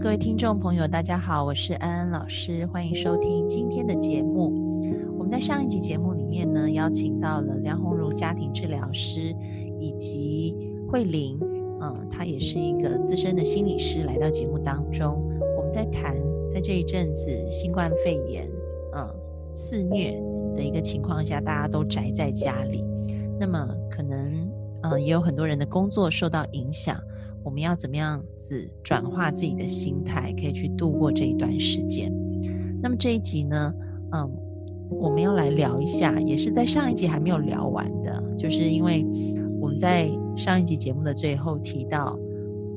各位听众朋友，大家好，我是安安老师，欢迎收听今天的节目。我们在上一集节目里面呢，邀请到了梁红茹家庭治疗师以及慧玲，嗯，她也是一个资深的心理师，来到节目当中。我们在谈，在这一阵子新冠肺炎嗯肆虐的一个情况下，大家都宅在家里，那么可能嗯也有很多人的工作受到影响。我们要怎么样子转化自己的心态，可以去度过这一段时间？那么这一集呢，嗯，我们要来聊一下，也是在上一集还没有聊完的，就是因为我们在上一集节目的最后提到，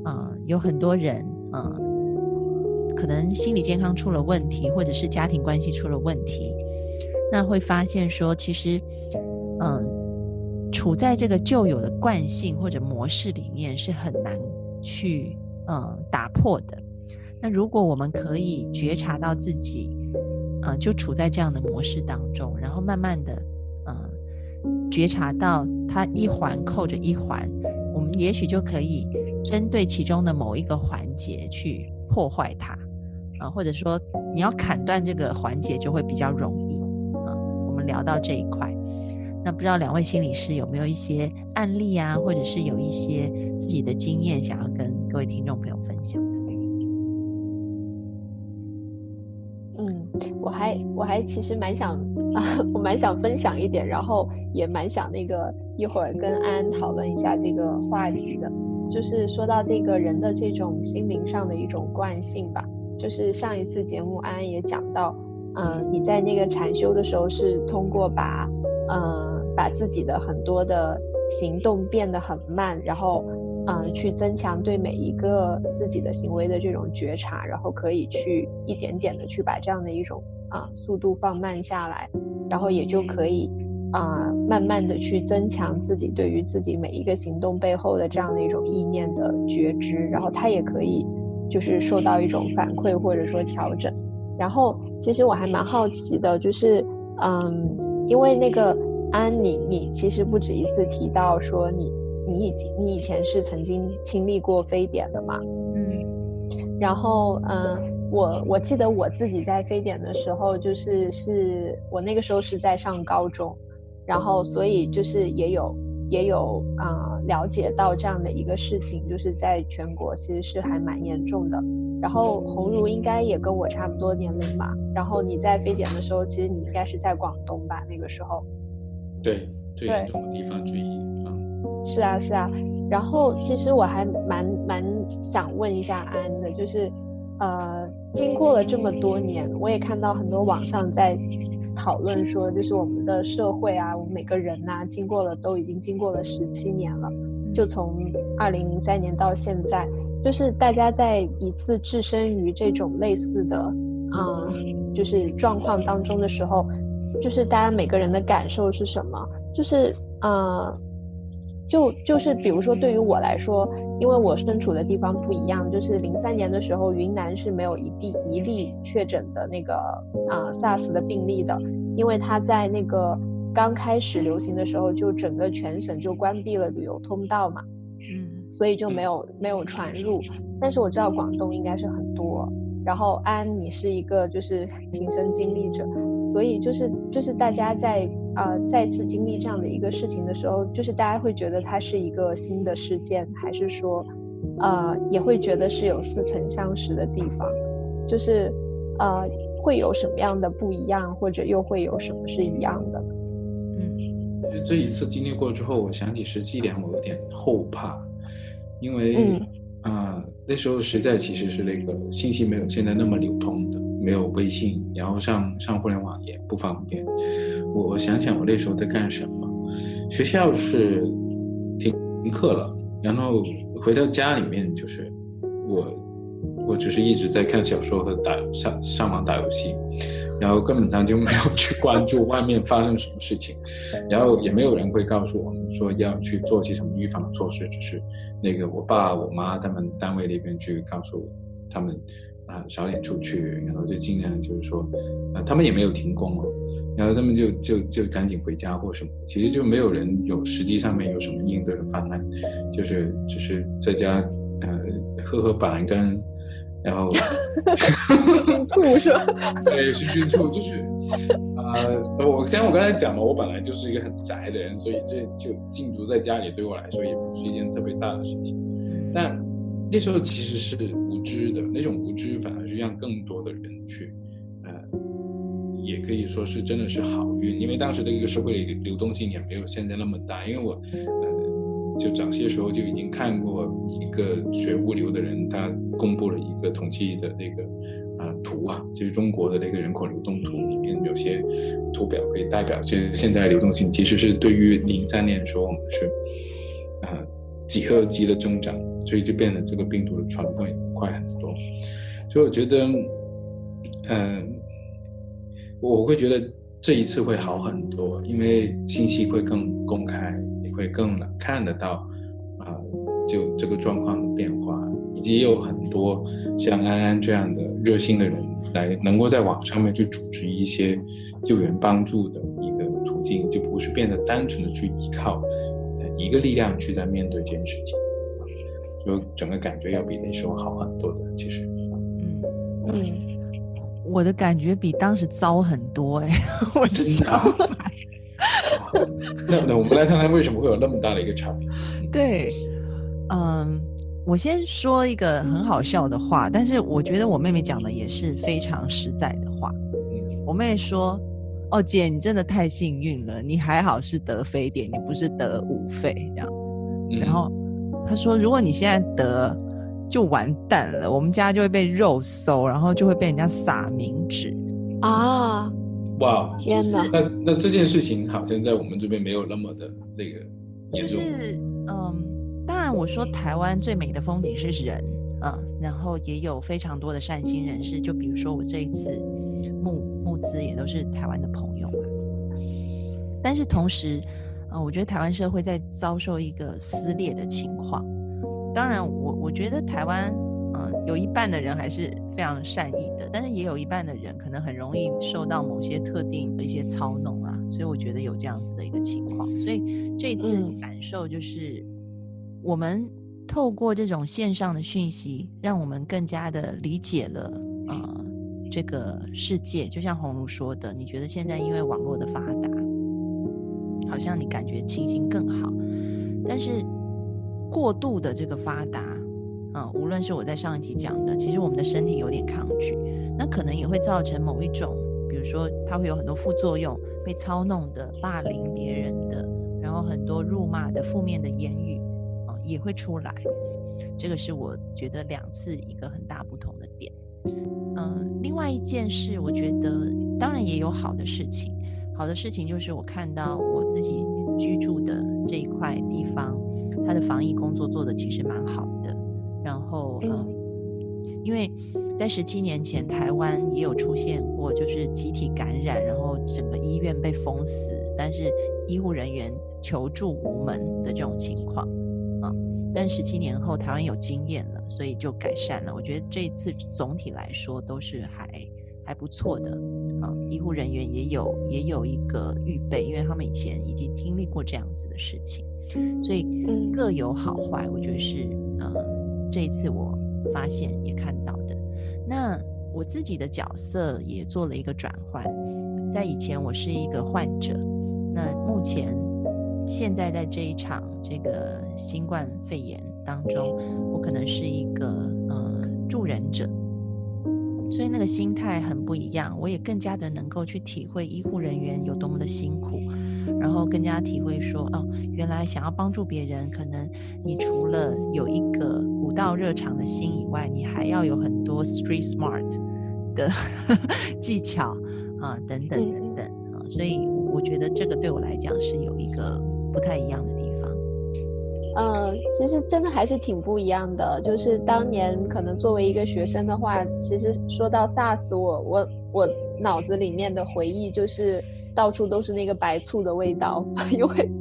嗯，有很多人，嗯，可能心理健康出了问题，或者是家庭关系出了问题，那会发现说，其实，嗯，处在这个旧有的惯性或者模式里面是很难。去呃打破的。那如果我们可以觉察到自己，呃，就处在这样的模式当中，然后慢慢的，呃，觉察到它一环扣着一环，我们也许就可以针对其中的某一个环节去破坏它，啊，或者说你要砍断这个环节就会比较容易，啊，我们聊到这一块。那不知道两位心理师有没有一些案例啊，或者是有一些自己的经验想要跟各位听众朋友分享的？嗯，我还我还其实蛮想，我蛮想分享一点，然后也蛮想那个一会儿跟安安讨论一下这个话题的，就是说到这个人的这种心灵上的一种惯性吧，就是上一次节目安安也讲到，嗯，你在那个禅修的时候是通过把。嗯，把自己的很多的行动变得很慢，然后嗯，去增强对每一个自己的行为的这种觉察，然后可以去一点点的去把这样的一种啊速度放慢下来，然后也就可以啊慢慢的去增强自己对于自己每一个行动背后的这样的一种意念的觉知，然后它也可以就是受到一种反馈或者说调整。然后其实我还蛮好奇的，就是嗯。因为那个安，你你其实不止一次提到说你你以你以前是曾经经历过非典的嘛，嗯，然后嗯，我我记得我自己在非典的时候，就是是我那个时候是在上高中，然后所以就是也有也有啊了解到这样的一个事情，就是在全国其实是还蛮严重的。然后红茹应该也跟我差不多年龄吧。然后你在非典的时候，其实你应该是在广东吧？那个时候，对，最严重的地方之一啊。是啊，是啊。然后其实我还蛮蛮想问一下安的，就是呃，经过了这么多年，我也看到很多网上在讨论说，就是我们的社会啊，我们每个人呐，经过了都已经经过了十七年了，就从二零零三年到现在。就是大家在一次置身于这种类似的，嗯，就是状况当中的时候，就是大家每个人的感受是什么？就是，呃，就就是比如说对于我来说，因为我身处的地方不一样，就是零三年的时候，云南是没有一地一例确诊的那个啊 SARS 的病例的，因为它在那个刚开始流行的时候，就整个全省就关闭了旅游通道嘛。嗯所以就没有没有传入，但是我知道广东应该是很多。然后安，你是一个就是亲身经历者，所以就是就是大家在啊再次经历这样的一个事情的时候，就是大家会觉得它是一个新的事件，还是说，呃也会觉得是有似曾相识的地方，就是呃会有什么样的不一样，或者又会有什么是一样的？嗯，这一次经历过之后，我想起十七年，我有点后怕。因为啊，那时候实在其实是那个信息没有现在那么流通的，没有微信，然后上上互联网也不方便。我我想想，我那时候在干什么？学校是停停课了，然后回到家里面，就是我我只是一直在看小说和打上上网打游戏，然后根本上就没有去关注外面发生什么事情，然后也没有人会告诉我们说要去做些什么预防措施，只是那个我爸我妈他们单位那边去告诉他们啊少点出去，然后就尽量就是说啊他们也没有停工嘛。然后他们就就就赶紧回家或什么，其实就没有人有实际上面有什么应对的方案，就是就是在家呃喝喝板蓝根，然后 醋是吧？对，熏熏醋，就是呃，我像我刚才讲嘛，我本来就是一个很宅的人，所以这就禁足在家里对我来说也不是一件特别大的事情。但那时候其实是无知的，那种无知反而是让更多的人去。也可以说是真的是好运，因为当时的一个社会流动性也没有现在那么大。因为我，呃，就早些时候就已经看过一个学物流的人，他公布了一个统计的那个啊图啊，就是中国的那个人口流动图里面有些图表可以代表现现在流动性，其实是对于零三年说我们是啊几何级的增长，所以就变得这个病毒的传播也快很多。所以我觉得，嗯。我会觉得这一次会好很多，因为信息会更公开，也会更能看得到，啊，就这个状况的变化，以及有很多像安安这样的热心的人来，能够在网上面去组织一些救援帮助的一个途径，就不是变得单纯的去依靠一个力量去在面对这件事情，就整个感觉要比那时候好很多的，其实，嗯。嗯。我的感觉比当时糟很多哎，我是想，那那我们来看看为什么会有那么大的一个差别。对，嗯，我先说一个很好笑的话，但是我觉得我妹妹讲的也是非常实在的话。我妹妹说：“哦，姐，你真的太幸运了，你还好是得非典，你不是得五肺这样。”然后她说：“如果你现在得。”就完蛋了，我们家就会被肉搜，然后就会被人家撒冥纸啊！哇，天哪！那那这件事情好像在我们这边没有那么的那个严重。就是嗯，当然我说台湾最美的风景是人嗯，然后也有非常多的善心人士，就比如说我这一次募募资也都是台湾的朋友嘛。但是同时，呃，我觉得台湾社会在遭受一个撕裂的情况。当然，我我觉得台湾，嗯，有一半的人还是非常善意的，但是也有一半的人可能很容易受到某些特定的一些操弄啊，所以我觉得有这样子的一个情况。所以这次感受就是，我们透过这种线上的讯息，让我们更加的理解了呃这个世界。就像红茹说的，你觉得现在因为网络的发达，好像你感觉清新更好，但是。过度的这个发达，啊，无论是我在上一集讲的，其实我们的身体有点抗拒，那可能也会造成某一种，比如说它会有很多副作用，被操弄的、霸凌别人的，然后很多辱骂的负面的言语，啊，也会出来。这个是我觉得两次一个很大不同的点。嗯，另外一件事，我觉得当然也有好的事情，好的事情就是我看到我自己居住的这一块地方。它的防疫工作做的其实蛮好的，然后嗯，因为在十七年前台湾也有出现过，就是集体感染，然后整个医院被封死，但是医护人员求助无门的这种情况啊。但十七年后台湾有经验了，所以就改善了。我觉得这一次总体来说都是还还不错的啊，医护人员也有也有一个预备，因为他们以前已经经历过这样子的事情。所以各有好坏，我觉得是嗯，这一次我发现也看到的。那我自己的角色也做了一个转换，在以前我是一个患者，那目前现在在这一场这个新冠肺炎当中，我可能是一个呃助人者，所以那个心态很不一样，我也更加的能够去体会医护人员有多么的辛苦。然后更加体会说，哦，原来想要帮助别人，可能你除了有一个古道热肠的心以外，你还要有很多 street smart 的 技巧啊，等等等等啊。所以我觉得这个对我来讲是有一个不太一样的地方。嗯，其实真的还是挺不一样的。就是当年可能作为一个学生的话，其实说到 SARS，我我我脑子里面的回忆就是到处都是那个白醋的味道，因为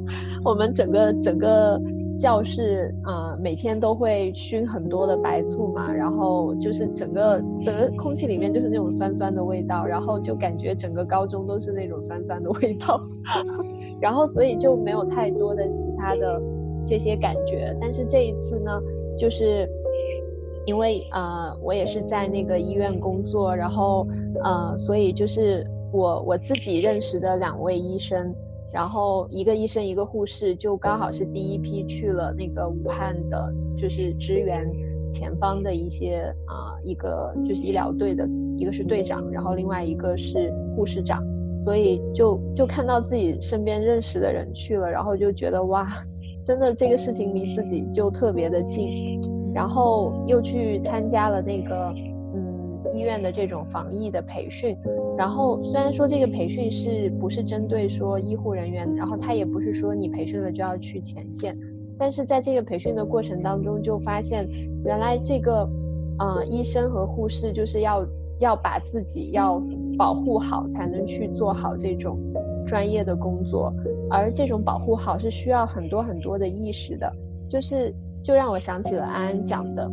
我们整个整个。教室啊，每天都会熏很多的白醋嘛，然后就是整个整个空气里面就是那种酸酸的味道，然后就感觉整个高中都是那种酸酸的味道，然后所以就没有太多的其他的这些感觉。但是这一次呢，就是因为呃我也是在那个医院工作，然后呃所以就是我我自己认识的两位医生。然后一个医生一个护士就刚好是第一批去了那个武汉的，就是支援前方的一些啊一个就是医疗队的一个是队长，然后另外一个是护士长，所以就就看到自己身边认识的人去了，然后就觉得哇，真的这个事情离自己就特别的近，然后又去参加了那个。医院的这种防疫的培训，然后虽然说这个培训是不是针对说医护人员，然后他也不是说你培训了就要去前线，但是在这个培训的过程当中，就发现原来这个，呃，医生和护士就是要要把自己要保护好，才能去做好这种专业的工作，而这种保护好是需要很多很多的意识的，就是就让我想起了安安讲的。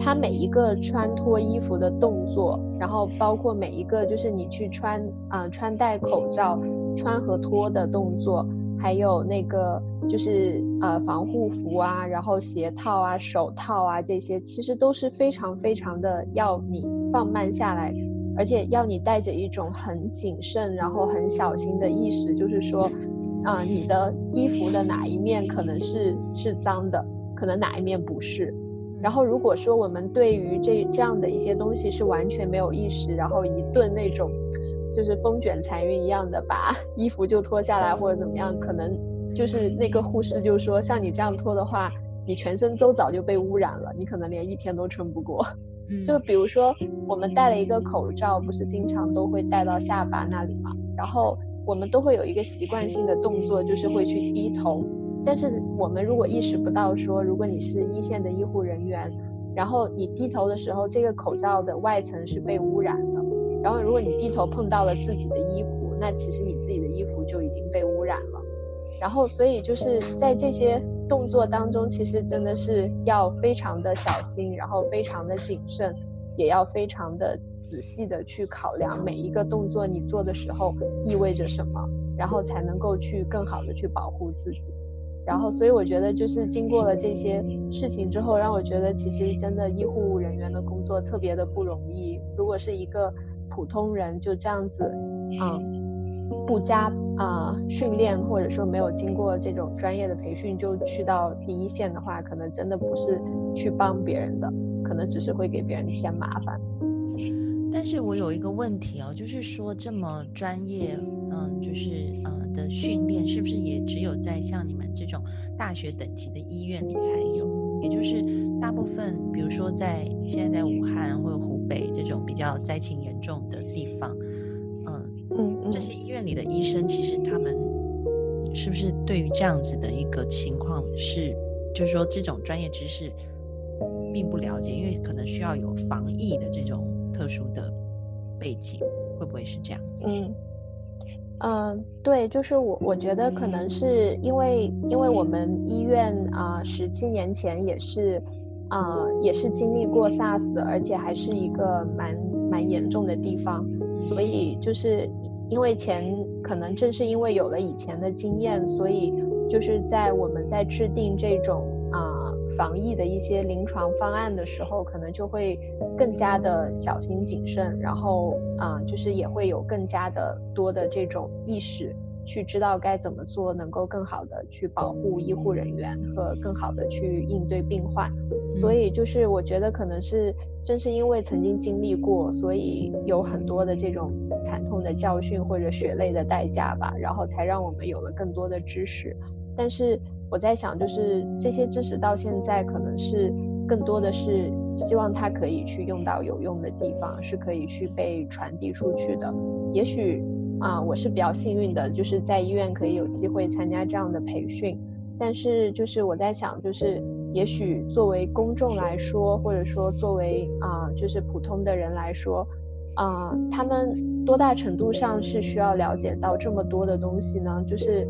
他每一个穿脱衣服的动作，然后包括每一个就是你去穿啊穿戴口罩穿和脱的动作，还有那个就是呃防护服啊，然后鞋套啊、手套啊这些，其实都是非常非常的要你放慢下来，而且要你带着一种很谨慎，然后很小心的意识，就是说啊你的衣服的哪一面可能是是脏的，可能哪一面不是。然后，如果说我们对于这这样的一些东西是完全没有意识，然后一顿那种，就是风卷残云一样的把 衣服就脱下来或者怎么样，可能就是那个护士就说，像你这样脱的话，你全身都早就被污染了，你可能连一天都撑不过。就比如说我们戴了一个口罩，不是经常都会戴到下巴那里嘛，然后我们都会有一个习惯性的动作，就是会去低头。但是我们如果意识不到说，如果你是一线的医护人员，然后你低头的时候，这个口罩的外层是被污染的，然后如果你低头碰到了自己的衣服，那其实你自己的衣服就已经被污染了。然后所以就是在这些动作当中，其实真的是要非常的小心，然后非常的谨慎，也要非常的仔细的去考量每一个动作你做的时候意味着什么，然后才能够去更好的去保护自己。然后，所以我觉得，就是经过了这些事情之后，让我觉得，其实真的医护人员的工作特别的不容易。如果是一个普通人就这样子，嗯，不加啊训练，或者说没有经过这种专业的培训就去到第一线的话，可能真的不是去帮别人的，可能只是会给别人添麻烦。但是我有一个问题哦，就是说这么专业，嗯，就是呃的训练，是不是也只有在像你们这种大学等级的医院里才有？也就是大部分，比如说在现在在武汉或者湖北这种比较灾情严重的地方，嗯嗯，这些医院里的医生，其实他们是不是对于这样子的一个情况，是就是说这种专业知识并不了解，因为可能需要有防疫的这种。特殊的背景会不会是这样子？嗯嗯，对，就是我我觉得可能是因为因为我们医院啊，十七年前也是啊也是经历过 SARS，而且还是一个蛮蛮严重的地方，所以就是因为前可能正是因为有了以前的经验，所以就是在我们在制定这种。啊，防疫的一些临床方案的时候，可能就会更加的小心谨慎，然后啊，就是也会有更加的多的这种意识，去知道该怎么做，能够更好的去保护医护人员和更好的去应对病患。所以就是我觉得可能是正是因为曾经经历过，所以有很多的这种惨痛的教训或者血泪的代价吧，然后才让我们有了更多的知识。但是。我在想，就是这些知识到现在可能是更多的是希望它可以去用到有用的地方，是可以去被传递出去的。也许啊，我是比较幸运的，就是在医院可以有机会参加这样的培训，但是就是我在想，就是也许作为公众来说，或者说作为啊，就是普通的人来说，啊，他们多大程度上是需要了解到这么多的东西呢？就是，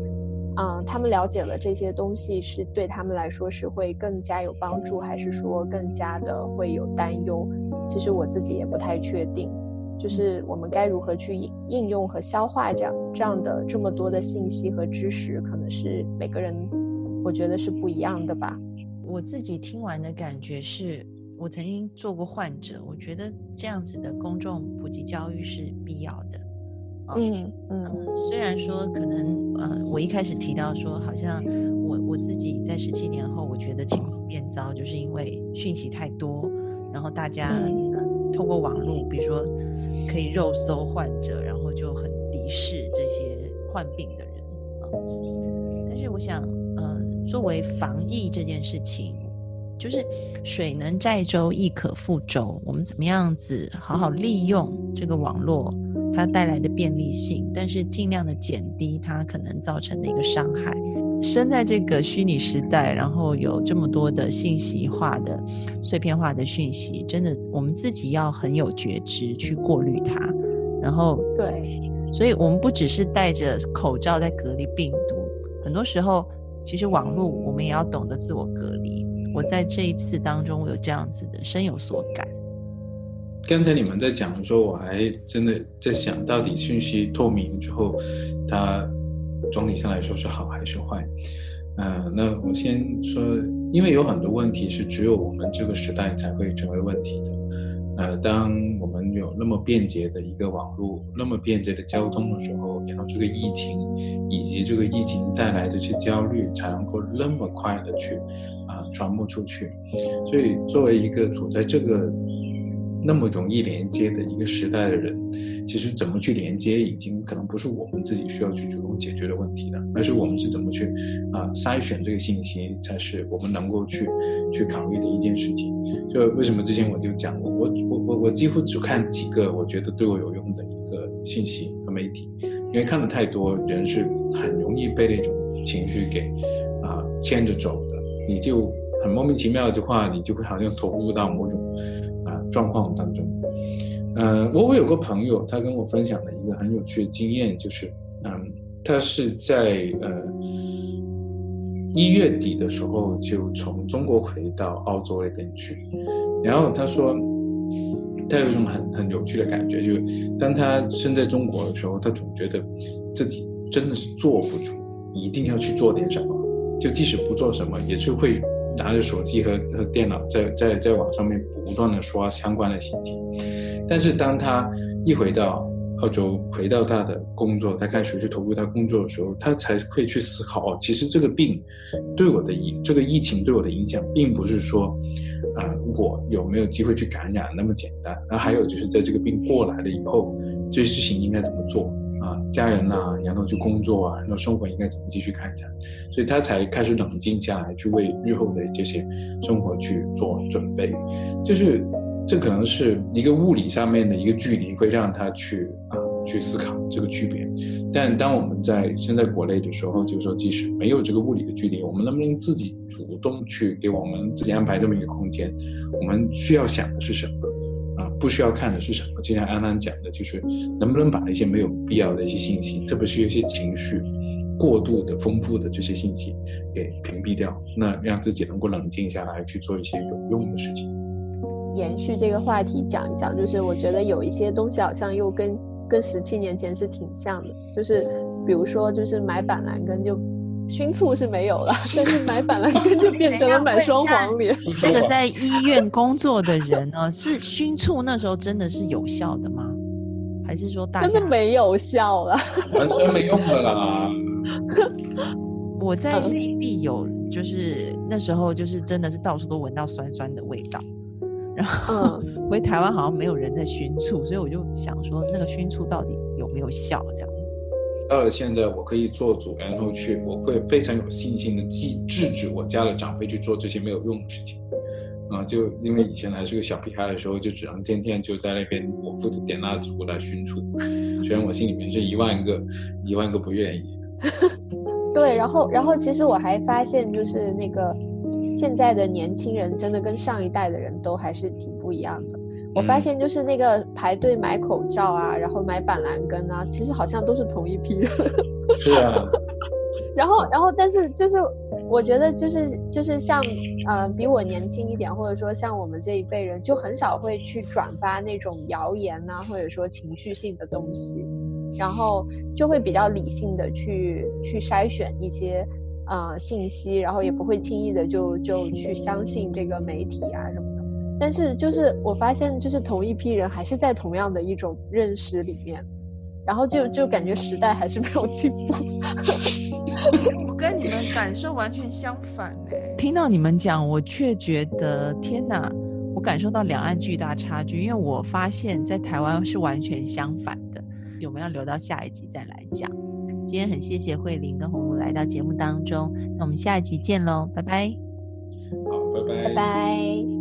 嗯，他们了解了这些东西，是对他们来说是会更加有帮助，还是说更加的会有担忧？其实我自己也不太确定。就是我们该如何去应用和消化这样这样的这么多的信息和知识，可能是每个人。我觉得是不一样的吧。我自己听完的感觉是，我曾经做过患者，我觉得这样子的公众普及教育是必要的。嗯嗯，虽然说可能呃，我一开始提到说，好像我我自己在十七年后，我觉得情况变糟，就是因为讯息太多，然后大家嗯通过网络，比如说可以肉搜患者，然后就很敌视这些患病的人啊。但是我想。作为防疫这件事情，就是水能载舟，亦可覆舟。我们怎么样子好好利用这个网络它带来的便利性，但是尽量的减低它可能造成的一个伤害。生在这个虚拟时代，然后有这么多的信息化的碎片化的讯息，真的我们自己要很有觉知去过滤它。然后对，所以我们不只是戴着口罩在隔离病毒，很多时候。其实网络，我们也要懂得自我隔离。我在这一次当中，我有这样子的深有所感。刚才你们在讲的时候，我还真的在想到底信息透明之后，它总体上来说是好还是坏？呃，那我先说，因为有很多问题是只有我们这个时代才会成为问题的。呃，当我们有那么便捷的一个网络，那么便捷的交通的时候，然后这个疫情以及这个疫情带来的这些焦虑，才能够那么快的去啊传播出去。所以，作为一个处在这个。那么容易连接的一个时代的人，其实怎么去连接，已经可能不是我们自己需要去主动解决的问题了，而是我们是怎么去啊筛选这个信息，才是我们能够去去考虑的一件事情。就为什么之前我就讲过，我我我我几乎只看几个我觉得对我有用的一个信息和媒体，因为看的太多，人是很容易被那种情绪给啊牵着走的，你就很莫名其妙的话，你就会好像投入到某种。状况当中，呃，我我有个朋友，他跟我分享了一个很有趣的经验，就是，嗯，他是在呃一月底的时候就从中国回到澳洲那边去，然后他说，他有一种很很有趣的感觉，就是当他身在中国的时候，他总觉得自己真的是做不出，一定要去做点什么，就即使不做什么，也是会。拿着手机和和电脑在在在网上面不断的刷相关的信息，但是当他一回到澳洲，回到他的工作，他开始去投入他工作的时候，他才会去思考哦，其实这个病对我的影，这个疫情对我的影响，并不是说啊我有没有机会去感染那么简单，然后还有就是在这个病过来了以后，这些事情应该怎么做。啊，家人呐，然后去工作啊，然后生活应该怎么继续开展，所以他才开始冷静下来，去为日后的这些生活去做准备。就是这可能是一个物理上面的一个距离，会让他去啊去思考这个区别。但当我们在身在国内的时候，就是说，即使没有这个物理的距离，我们能不能自己主动去给我们自己安排这么一个空间？我们需要想的是什么？不需要看的是什么？就像安安讲的，就是能不能把一些没有必要的一些信息，特别是一些情绪过度的丰富的这些信息给屏蔽掉，那让自己能够冷静下来去做一些有用的事情。延续这个话题讲一讲，就是我觉得有一些东西好像又跟跟十七年前是挺像的，就是比如说就是买板蓝根就。熏醋是没有了，但是买板蓝根就变成了买双黄连。这个在医院工作的人呢，是熏醋那时候真的是有效的吗？还是说大家真的没有效了？完全没用的啦！我在内地有，就是那时候就是真的是到处都闻到酸酸的味道，然后回台湾好像没有人在熏醋，所以我就想说那个熏醋到底有没有效这样子。到了现在，我可以做主，然后去，我会非常有信心的制制止我家的长辈去做这些没有用的事情，啊，就因为以前还是个小屁孩的时候，就只能天天就在那边，我负责点蜡烛来熏出，虽然我心里面是一万个一万个不愿意。对，然后然后其实我还发现，就是那个现在的年轻人真的跟上一代的人都还是挺不一样的。我发现就是那个排队买口罩啊，然后买板蓝根啊，其实好像都是同一批人。是啊。然后然后但是就是我觉得就是就是像呃比我年轻一点，或者说像我们这一辈人，就很少会去转发那种谣言呐，或者说情绪性的东西，然后就会比较理性的去去筛选一些呃信息，然后也不会轻易的就就去相信这个媒体啊什么。但是就是我发现，就是同一批人还是在同样的一种认识里面，然后就就感觉时代还是没有进步。我跟你们感受完全相反哎！听到你们讲，我却觉得天哪，我感受到两岸巨大差距，因为我发现，在台湾是完全相反的。我们要留到下一集再来讲。今天很谢谢慧玲跟红茹来到节目当中，那我们下一集见喽，拜拜。好，拜拜，拜拜。